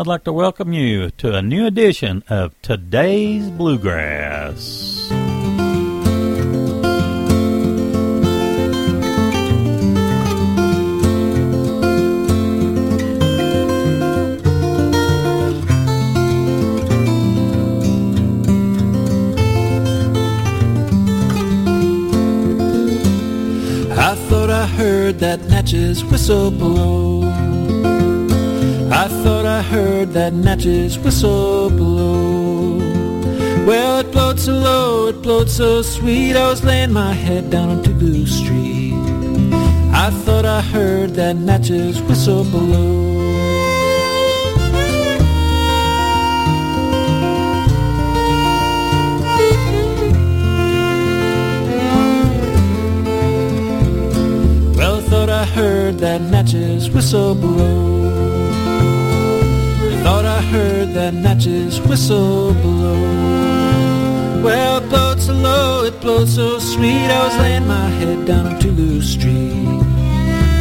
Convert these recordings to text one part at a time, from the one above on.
I'd like to welcome you to a new edition of Today's Bluegrass. I thought I heard that Natchez whistle blow. I thought I heard that Natchez whistle blow. Well, it blowed so low, it blowed so sweet. I was laying my head down on Toulouse Street. I thought I heard that Natchez whistle blow. Well, I thought I heard that Natchez whistle blow. I heard that Natchez whistle blow. Well, it blowed so low, it blowed so sweet. I was laying my head down on Toulouse Street.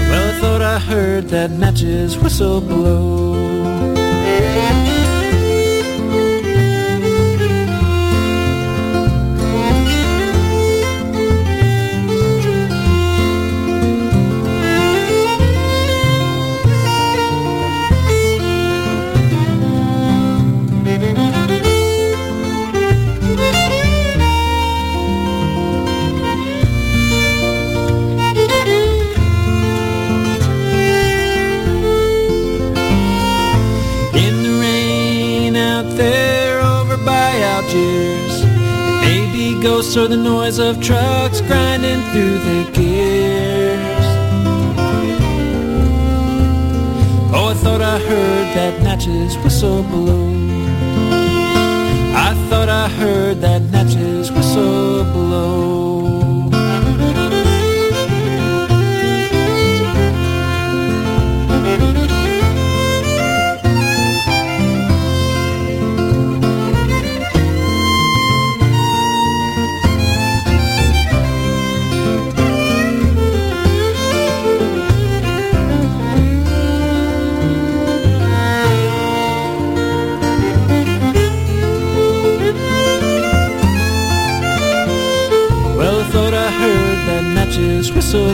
Well, I thought I heard that Natchez whistle blow. Algiers, it ghosts or the noise of trucks grinding through their gears. Oh, I thought I heard that Natchez whistle blow. I thought I heard that Natchez whistle blow. I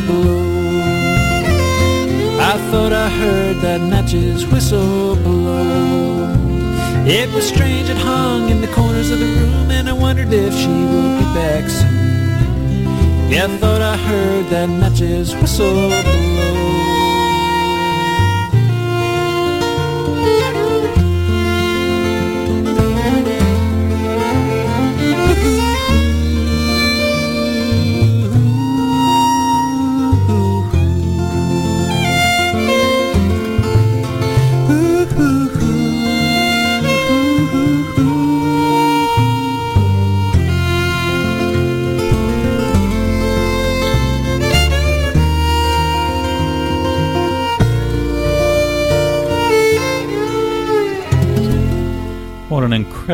thought I heard that Natchez whistle blow. It was strange, it hung in the corners of the room, and I wondered if she would be back soon. Yeah, I thought I heard that Natchez whistle blow.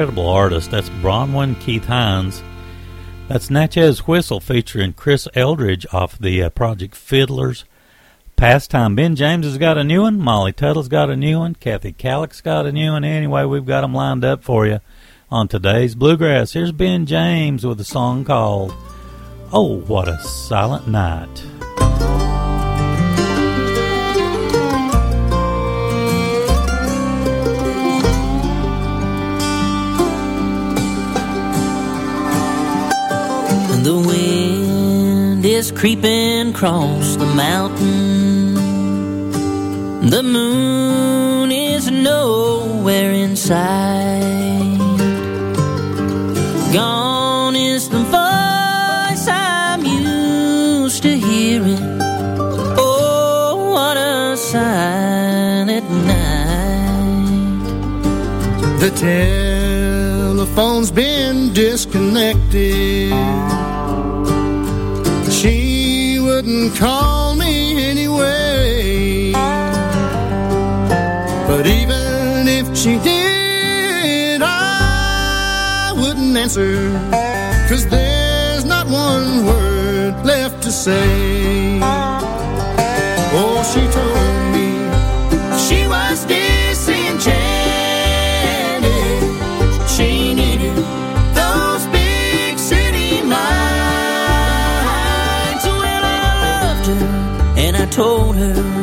Incredible artist. That's Bronwyn Keith Hynes. That's Natchez Whistle featuring Chris Eldridge off the uh, project Fiddlers Pastime. Ben James has got a new one. Molly Tuttle's got a new one. Kathy Kallick's got a new one. Anyway, we've got them lined up for you on today's Bluegrass. Here's Ben James with a song called Oh, What a Silent Night. The wind is creeping across the mountain. The moon is nowhere in sight. Gone is the voice I'm used to hearing. Oh, what a silent night. The telephone's been disconnected. She wouldn't call me anyway. But even if she did, I wouldn't answer. Cause there's not one word left to say. Oh, she told told her.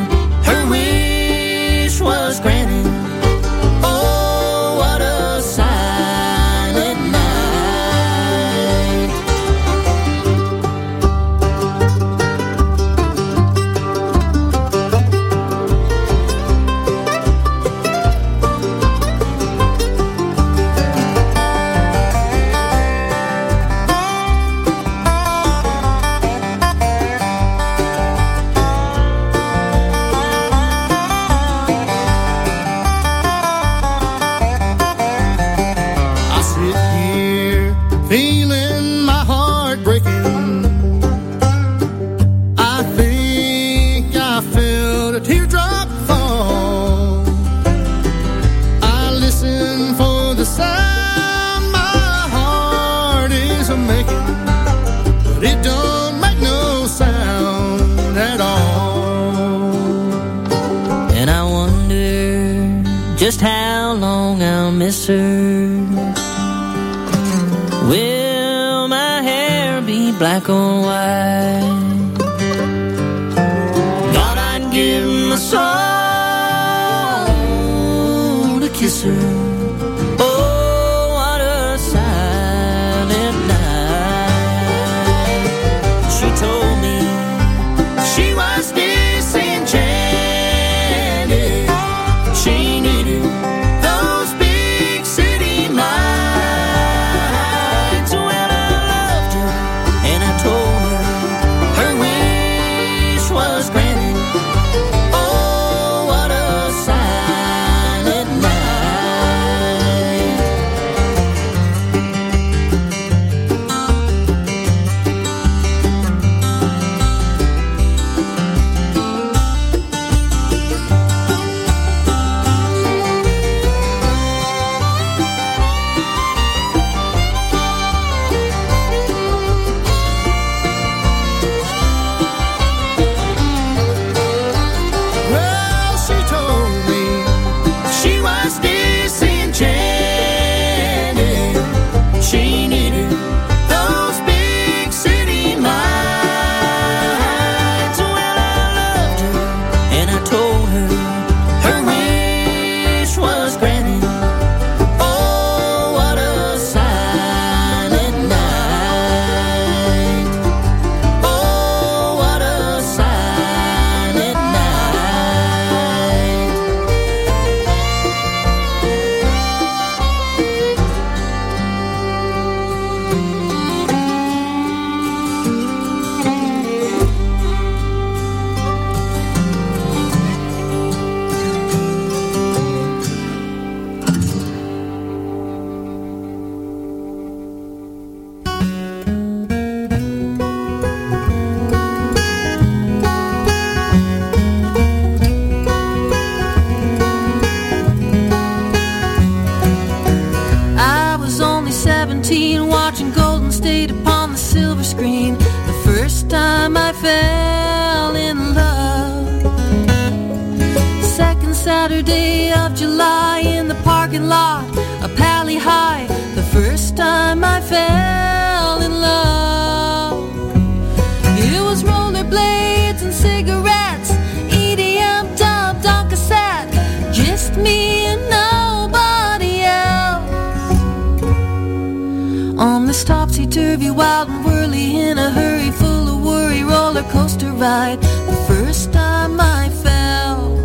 Topsy turvy, wild and whirly, in a hurry, full of worry, roller coaster ride. The first time I fell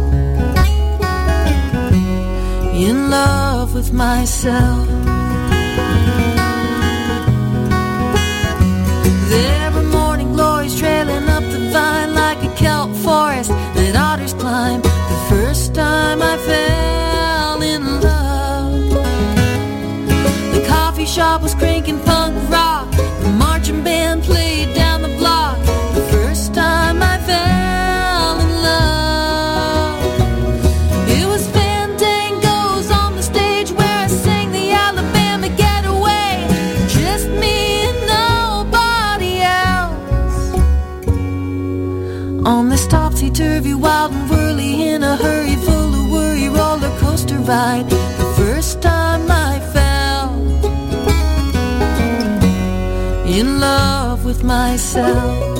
in love with myself. There were morning glories trailing up the vine like a kelp forest that otters climb. The first time I fell cranking punk rock. The marching band played down the block. The first time I fell in love. It was fandangos on the stage where I sang the Alabama Getaway. Just me and nobody else. On this topsy turvy, wild and whirly, in a hurry, full of worry, roller coaster ride. The first time I fell in love with myself.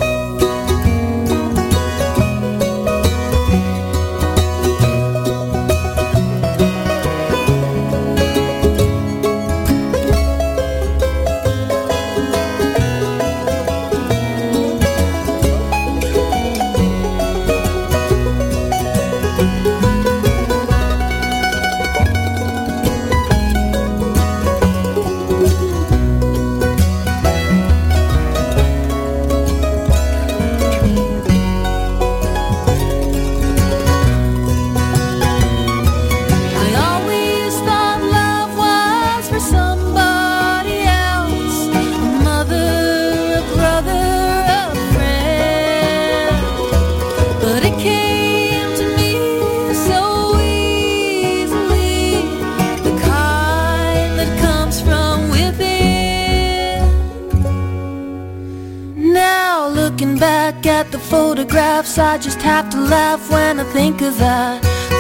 Photographs, I just have to laugh when I think of that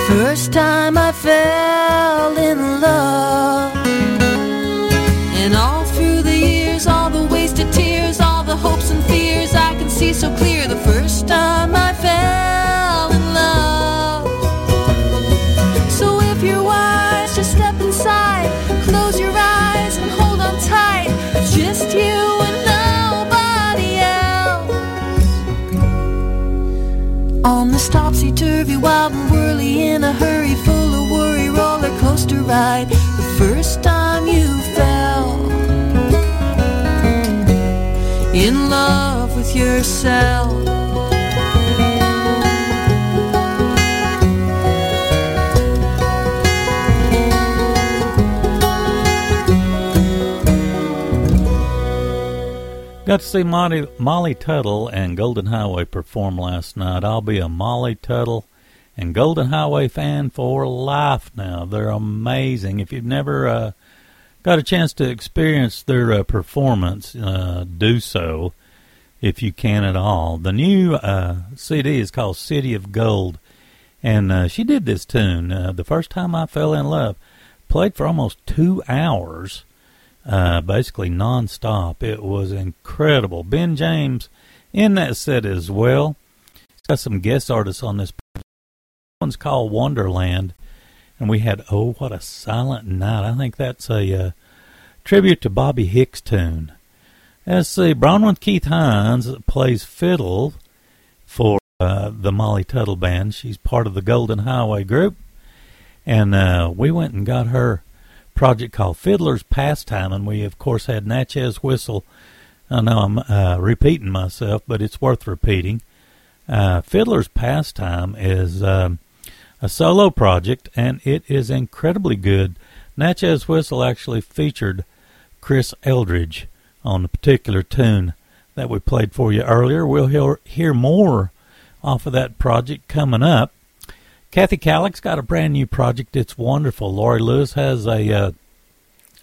first time I fell in love. And all through the years, all the wasted tears, all the hopes and fears, I can see so clear the first time I fell in love. Topsy turvy, wild and whirly, in a hurry, full of worry, roller coaster ride. The first time you fell in love with yourself. Got to see Molly, Molly Tuttle and Golden Highway perform last night. I'll be a Molly Tuttle and Golden Highway fan for life now. They're amazing. If you've never uh, got a chance to experience their uh, performance, uh, do so if you can at all. The new uh, CD is called City of Gold, and uh, she did this tune uh, the first time I fell in love. Played for almost two hours uh, basically nonstop. It was incredible. Ben James in that set as well. He's got some guest artists on this. One's called Wonderland, and we had Oh What a Silent Night. I think that's a uh, tribute to Bobby Hicks tune. Let's see, Bronwyn Keith Hynes plays fiddle for uh, the Molly Tuttle Band. She's part of the Golden Highway group, and uh, we went and got her project called Fiddler's Pastime, and we of course had Natchez Whistle. I know I'm uh, repeating myself, but it's worth repeating. Uh, Fiddler's Pastime is um, a solo project, and it is incredibly good. Natchez Whistle actually featured Chris Eldridge on a particular tune that we played for you earlier. We'll hear, hear more off of that project coming up. Kathy Kallick's got a brand new project. It's wonderful. Laurie Lewis has a uh,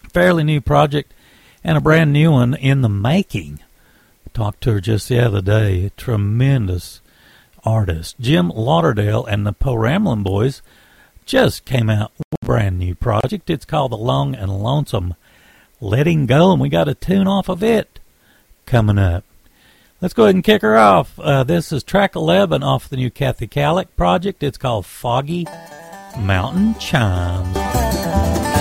fairly new project and a brand new one in the making. Talked to her just the other day. Tremendous artist. Jim Lauderdale and the Po' Ramblin' Boys just came out with a brand new project. It's called The Long and Lonesome Letting Go, and we got a tune off of it coming up. Let's go ahead and kick her off. Uh, this is track 11 off the new Kathy Kallick project. It's called Foggy Mountain Chimes.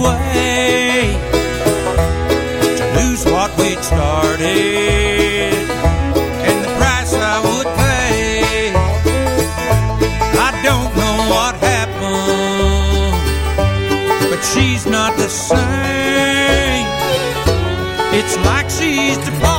Way, to lose what we'd started and the price I would pay. I don't know what happened, but she's not the same. It's like she's departed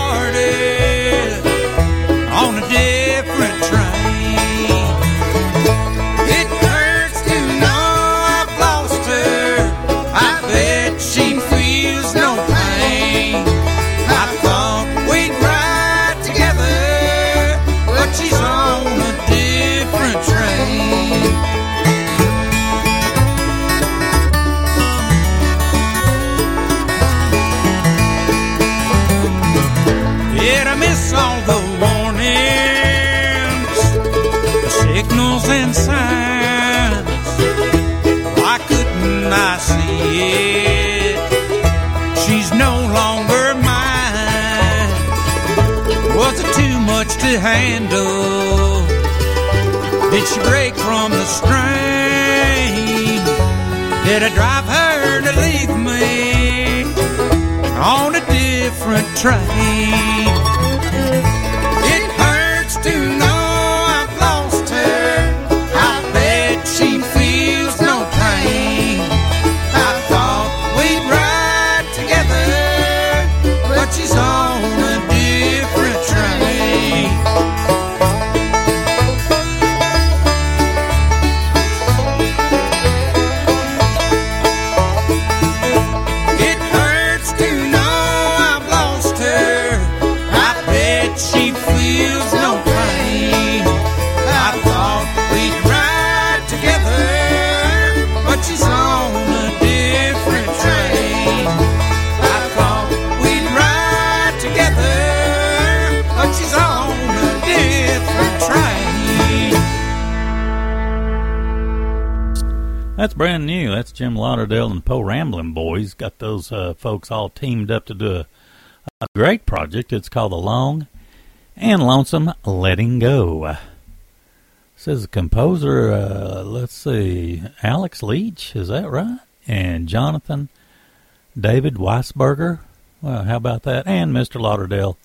to handle? Did she break from the strain? Did I drive her to leave me on a different train? That's brand new. That's Jim Lauderdale and Po' Ramblin' Boys. Got those uh, folks all teamed up to do a, a great project. It's called The Long and Lonesome Letting Go. Says the composer, uh, let's see, Alex Leach. Is that right? and Jonathan David Weisberger. Well, how about that? And Mr. Lauderdale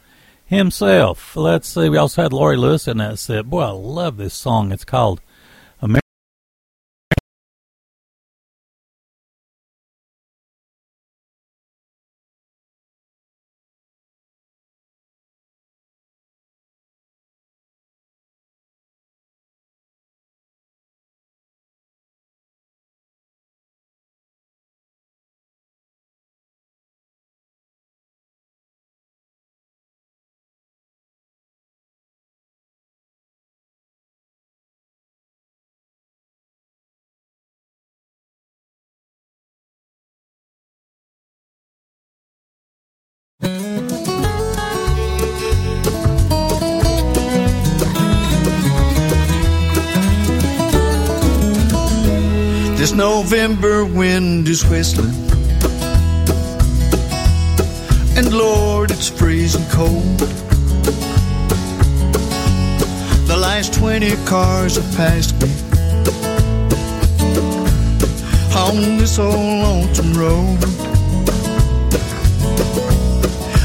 himself. Let's see. We also had Laurie Lewis in that set. Boy, I love this song. It's called November wind is whistling. And Lord, it's freezing cold. The last 20 cars have passed me on this old lonesome road.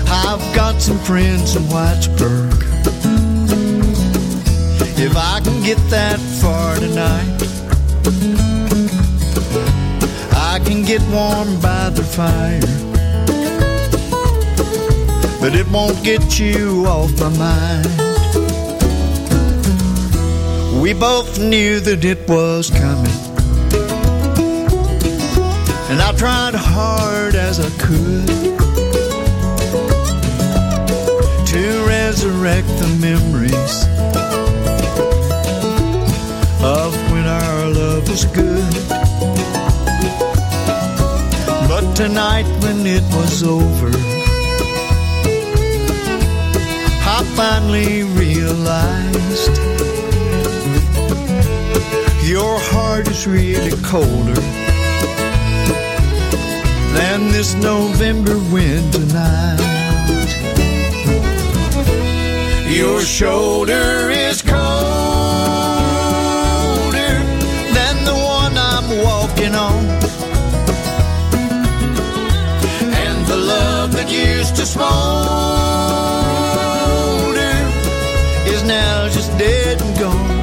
I've got some friends in Whitesburg. If I can get that far tonight, Can get warm by the fire. But it won't get you off my mind. We both knew that it was coming. And I tried hard as I could to resurrect the memories of when our love was good. Tonight, when it was over, I finally realized your heart is really colder than this November wind tonight. Your shoulder is colder than the one I'm walking on. That used to smolder is now just dead and gone.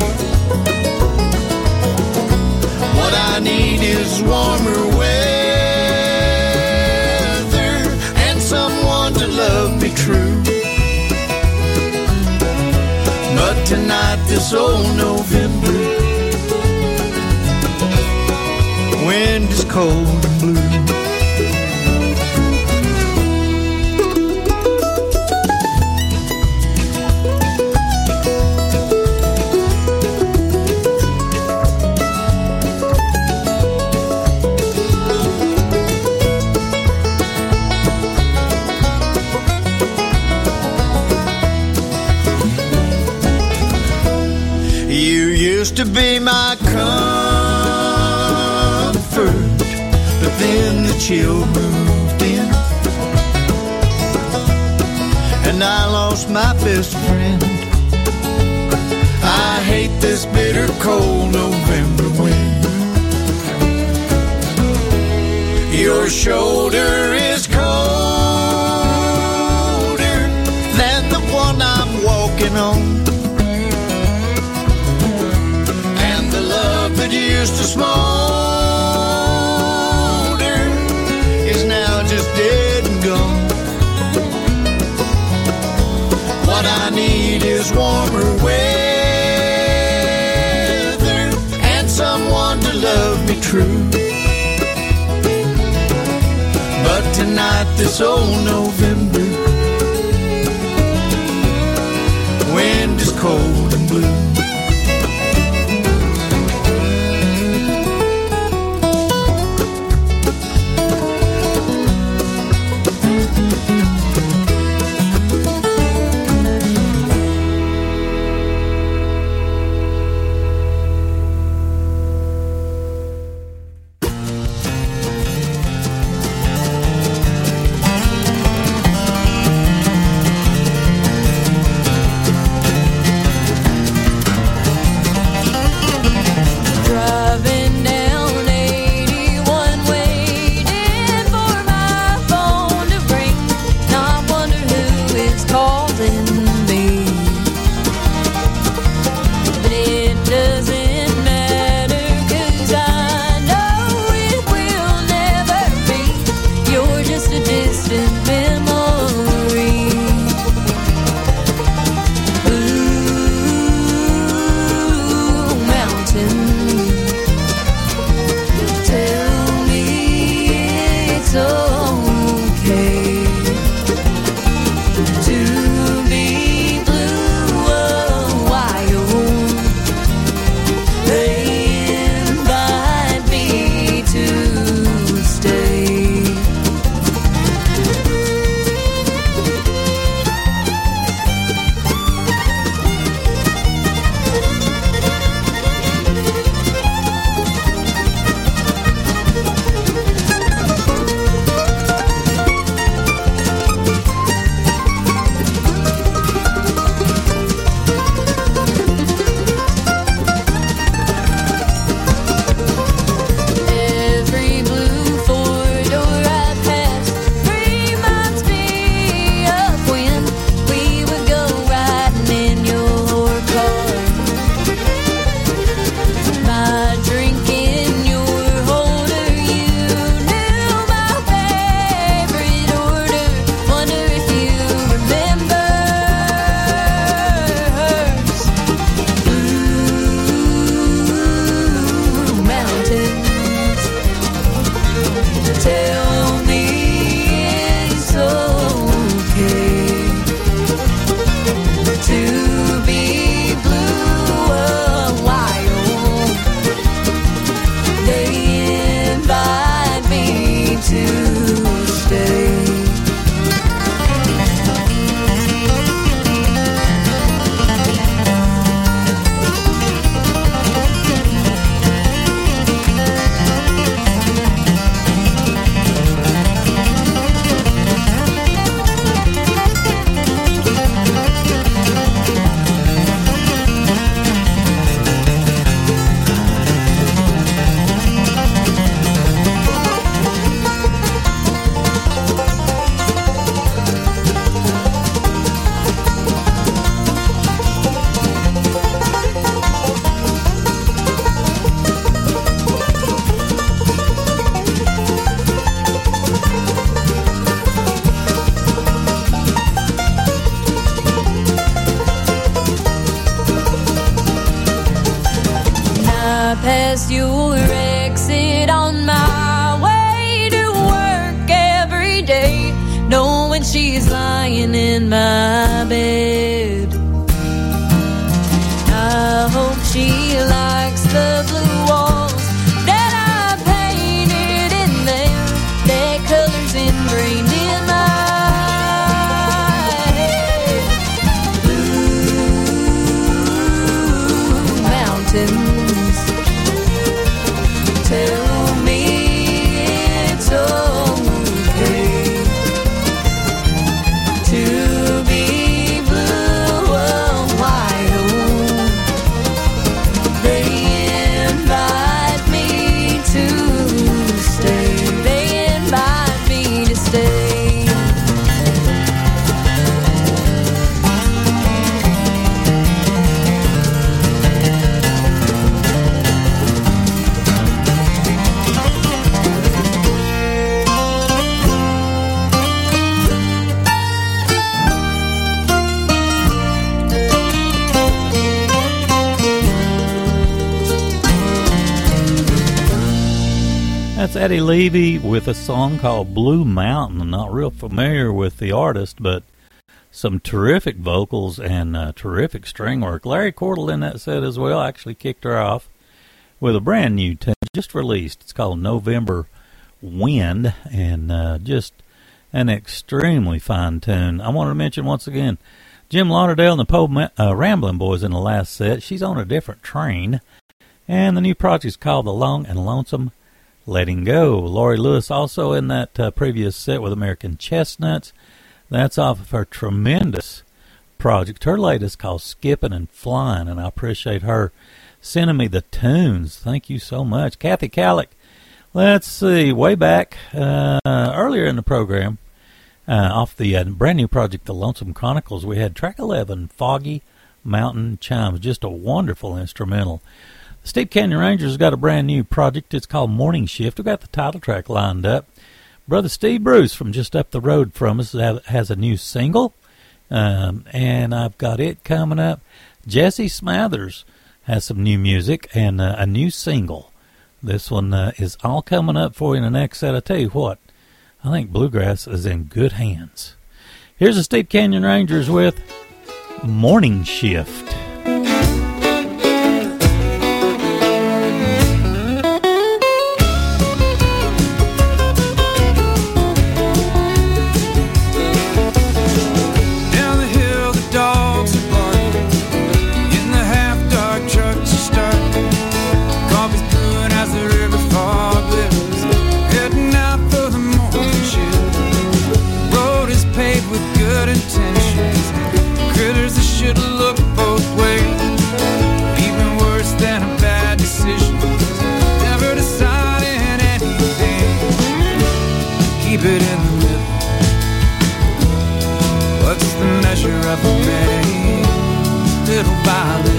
What I need is warmer weather and someone to love me true. But tonight, this old November wind is cold to be my comfort, but then the chill moved in, and I lost my best friend. I hate this bitter cold November wind. Your shoulder is colder than the one I'm walking on. Used to smolder is now just dead and gone. What I need is warmer weather and someone to love me true. But tonight, this old November wind is cold Eddie Levy with a song called Blue Mountain. I'm not real familiar with the artist, but some terrific vocals and uh, terrific string work. Larry Cordle in that set as well actually kicked her off with a brand new tune just released. It's called November Wind, and uh, just an extremely fine tune. I want to mention once again Jim Lauderdale and the Po' Ma- uh, Ramblin' Boys in the last set. She's on a different train, and the new project is called The Long and Lonesome Letting Go. Laurie Lewis also in that uh, previous set with American Chestnuts. That's off of her tremendous project. Her latest called Skipping and Flying, and I appreciate her sending me the tunes. Thank you so much. Kathy Kallick, let's see, way back uh, earlier in the program, uh, off the uh, brand new project, The Lonesome Chronicles, we had track 11, Foggy Mountain Chimes. Just a wonderful instrumental. Steep Canyon Rangers got a brand new project. It's called Morning Shift. We've got the title track lined up. Brother Steve Bruce from just up the road from us has a new single, um, and I've got it coming up. Jesse Smathers has some new music and uh, a new single. This one uh, is all coming up for you in the next set. I tell you what, I think Bluegrass is in good hands. Here's the Steep Canyon Rangers with Morning Shift. Little by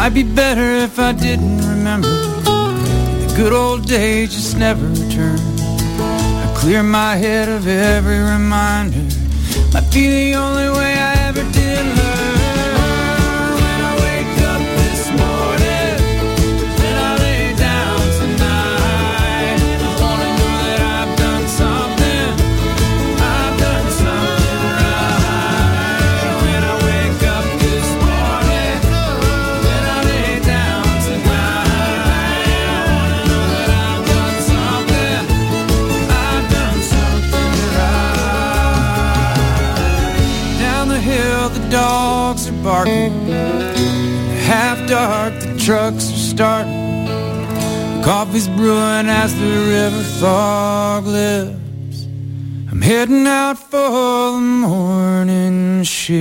Might be better if I didn't remember. The good old days just never return. I clear my head of every reminder. Might be the only way I dogs are barking. Half dark, the trucks are starting. Coffee's brewing as the river fog lifts. I'm heading out for the morning shift.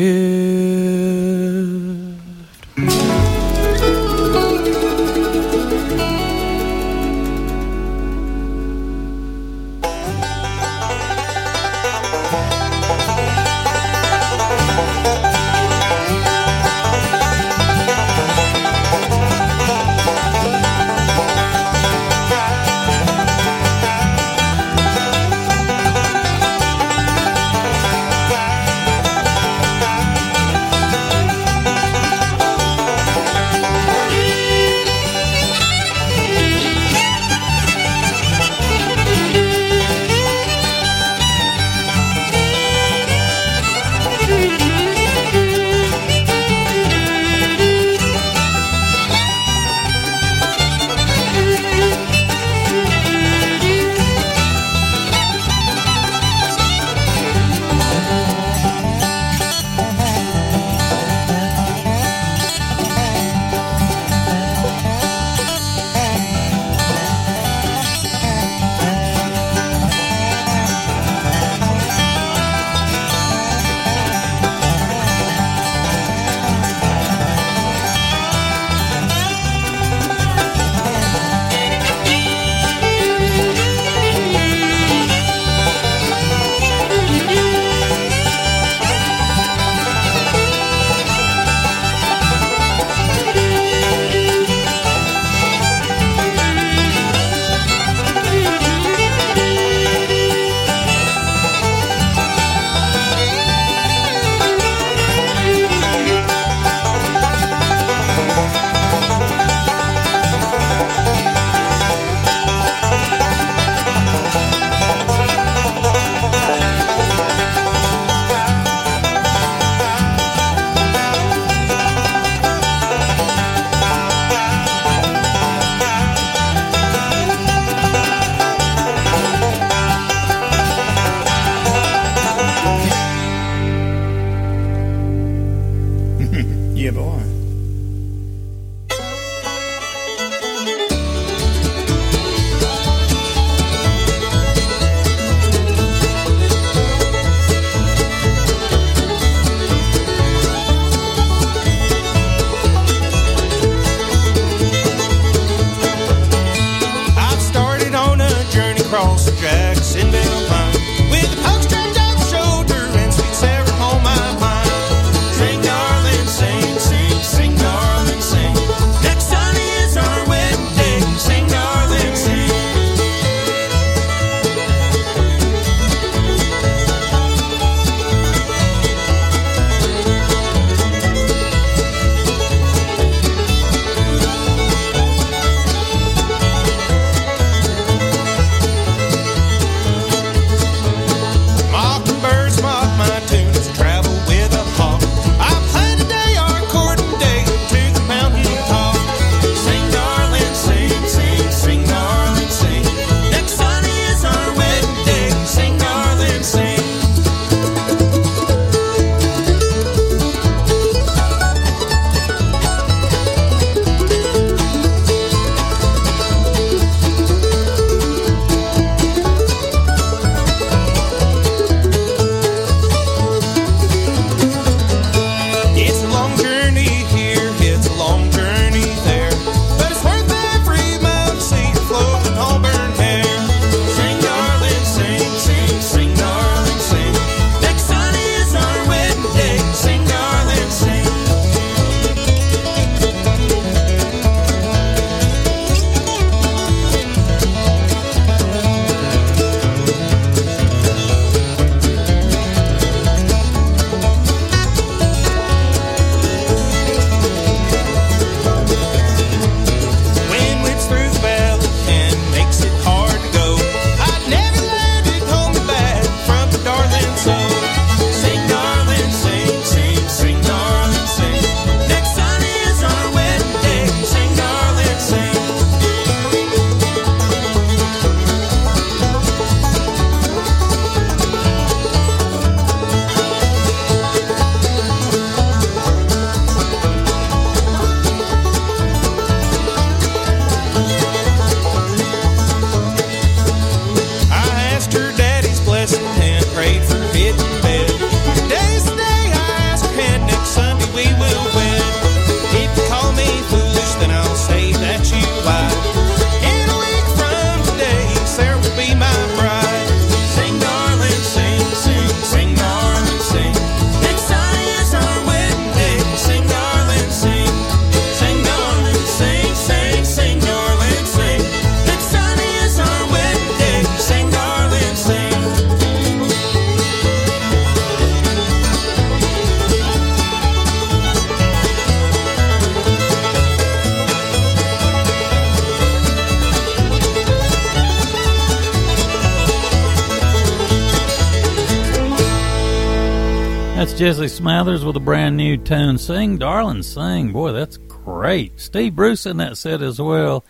Smathers with a brand new tune. Sing, darling, sing. Boy, that's great. Steve Bruce in that set as well.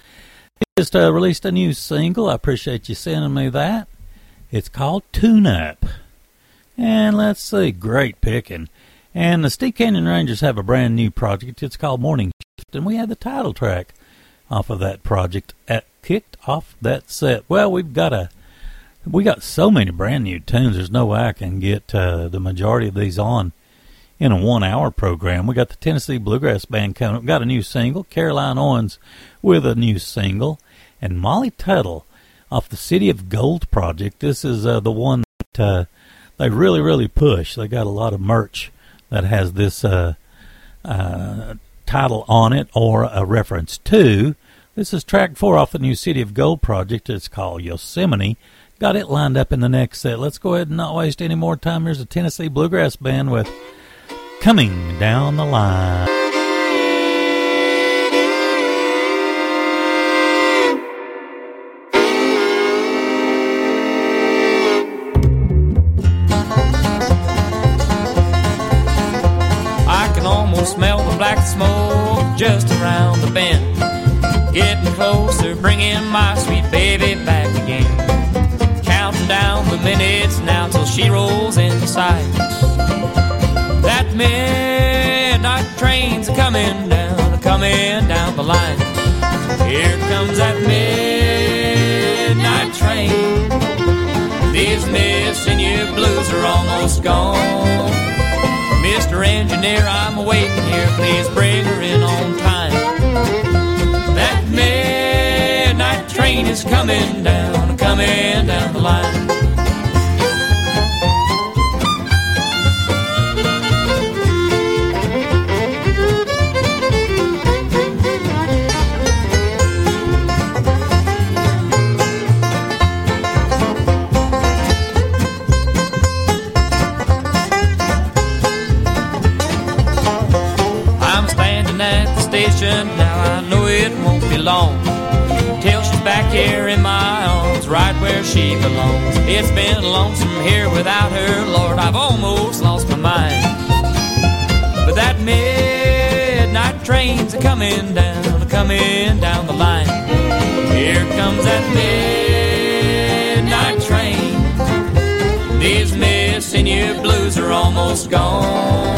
He just uh, released a new single. I appreciate you sending me that. It's called Tune Up. And let's see, great picking. And the Steep Canyon Rangers have a brand new project. It's called Morning Shift, and we had the title track off of that project at kicked off that set. Well, we've got a we got so many brand new tunes. There's no way I can get uh, the majority of these on in a one hour program. We got the Tennessee Bluegrass Band coming up. Got a new single. Caroline Owens with a new single. And Molly Tuttle off the City of Gold project. This is uh, the one that uh, they really, really push. They got a lot of merch that has this uh, uh, title on it or a reference to. This is track four off the new City of Gold project. It's called Yosemite. Got it lined up in the next set. Let's go ahead and not waste any more time. Here's a Tennessee Bluegrass Band with Coming Down the Line. I can almost smell the black smoke just around the bend. Getting closer, bringing my sweet baby back again Counting down the minutes now till she rolls in sight. That midnight train's coming down, coming down the line. Here comes that midnight train. These missing you blues are almost gone. Mr. Engineer, I'm waiting here. Please bring her in on time. That midnight train is coming down, coming down the line. She belongs. It's been lonesome here without her, Lord. I've almost lost my mind. But that midnight train's a coming down, a coming down the line. Here comes that midnight train. These missing you blues are almost gone.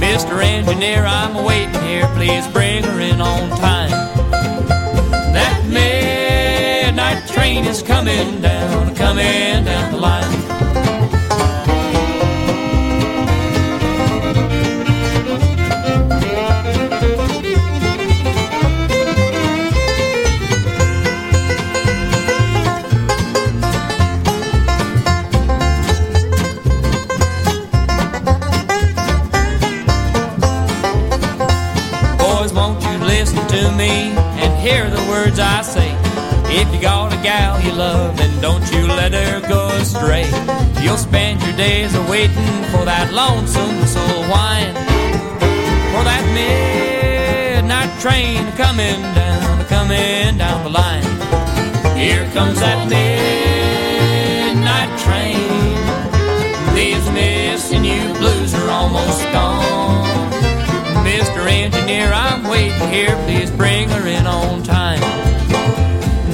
Mr. Engineer, I'm waiting here. Please bring her in on time. Train is coming down, coming down the line. Waiting for that lonesome soul whine. For that midnight train coming down, coming down the line. Here comes that midnight train. These missing you blues are almost gone. Mr. Engineer, I'm waiting here. Please bring her in on time.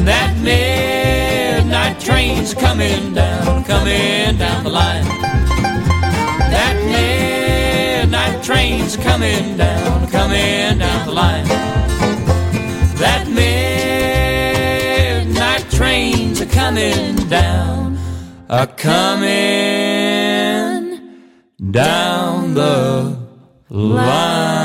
That midnight train's coming down, coming down the line. Midnight train's coming down, coming down the line. That midnight train's a coming down, a coming down the line.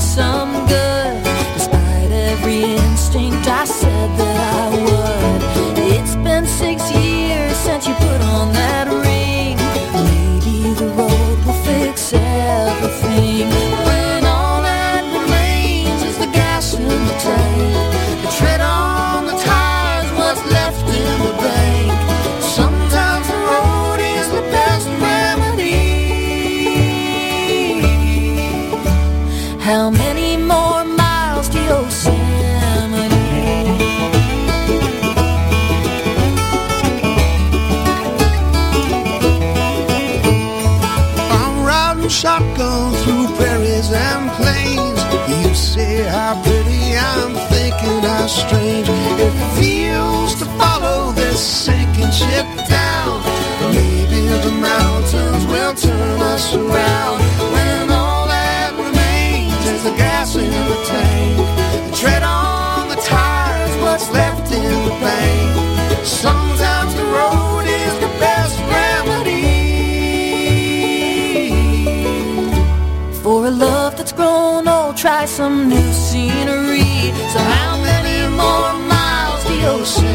some good. Despite every instinct, I said that. When all that remains is the gas in the tank. Tread on the tires, what's left in the. Sometimes the road is the best remedy. For a love that's grown old, try some new scenery. So how many more miles to Yosemite?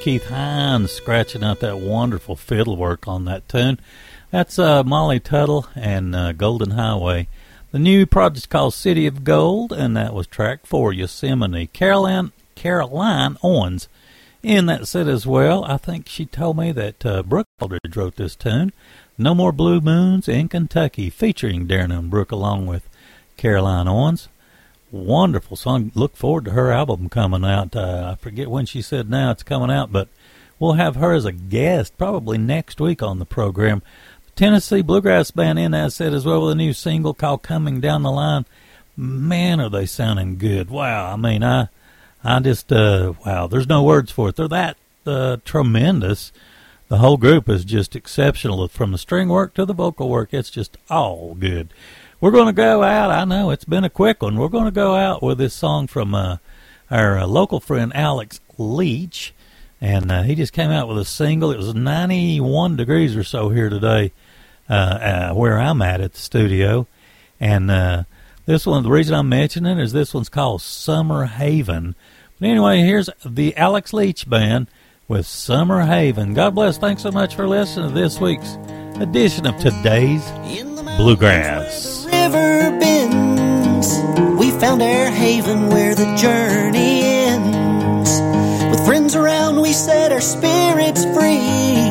Keith Hynes scratching out that wonderful fiddle work on that tune. That's uh, Molly Tuttle and uh, Golden Highway. The new project's called City of Gold, and that was track four, Yosemite. Caroline Caroline Owens in that set as well. I think she told me that uh, Brooke Aldridge wrote this tune. No More Blue Moons in Kentucky, featuring Darin and Brooke along with Caroline Owens wonderful song. Look forward to her album coming out. Uh, I forget when she said now it's coming out, but we'll have her as a guest probably next week on the program. The Tennessee Bluegrass Band in that set as well with a new single called Coming Down the Line. Man, are they sounding good. Wow. I mean, I, I just, uh, wow, there's no words for it. They're that, uh, tremendous. The whole group is just exceptional from the string work to the vocal work. It's just all good. We're going to go out. I know it's been a quick one. We're going to go out with this song from uh, our uh, local friend Alex Leach, and uh, he just came out with a single. It was 91 degrees or so here today, uh, uh, where I'm at at the studio, and uh, this one. The reason I'm mentioning is this one's called Summer Haven. But anyway, here's the Alex Leach Band with Summer Haven. God bless. Thanks so much for listening to this week's edition of today's Bluegrass. river bends. We found our haven where the journey ends. With friends around, we set our spirits free.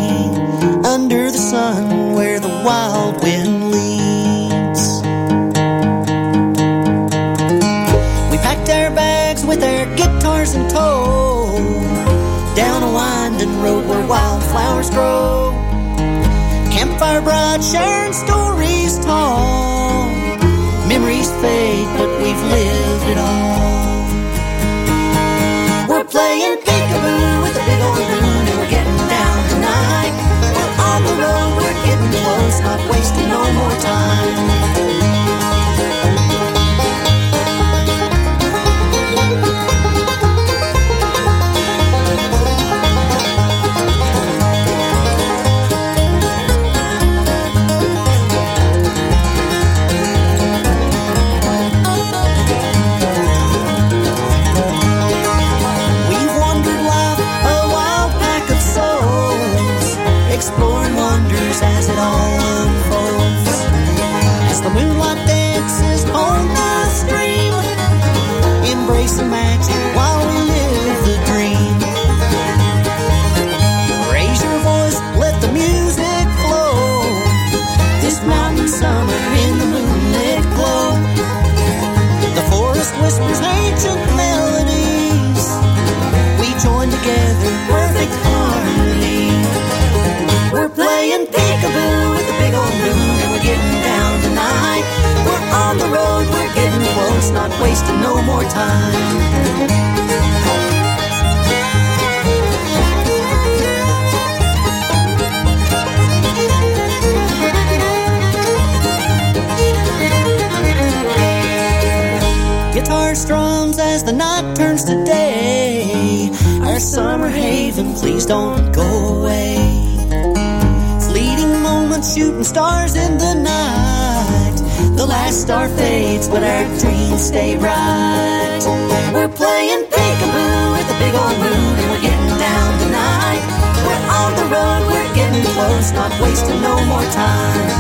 Under the sun where the wild wind leads. We packed our bags with our guitars in tow. Down a winding road where wildflowers grow. Campfire bright, sharing stories tall. Memories fade, but we've lived it all. We're playing peekaboo more time. Guitar strums as the night turns to day. Our summer haven, please don't go away. Fleeting moments, shooting stars in the night. The last star fades, but our dreams stay bright. We're playing peekaboo with the big old moon, and we're getting down tonight. We're on the road, we're getting close, not wasting no more time.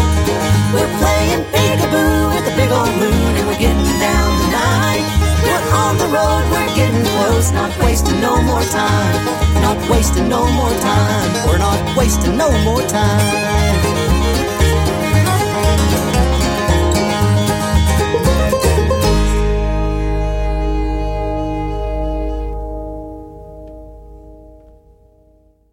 We're playing peekaboo with the big old moon, and we're getting down tonight. We're on the road, we're getting close, not wasting no more time. Not wasting no more time. We're not wasting no more time.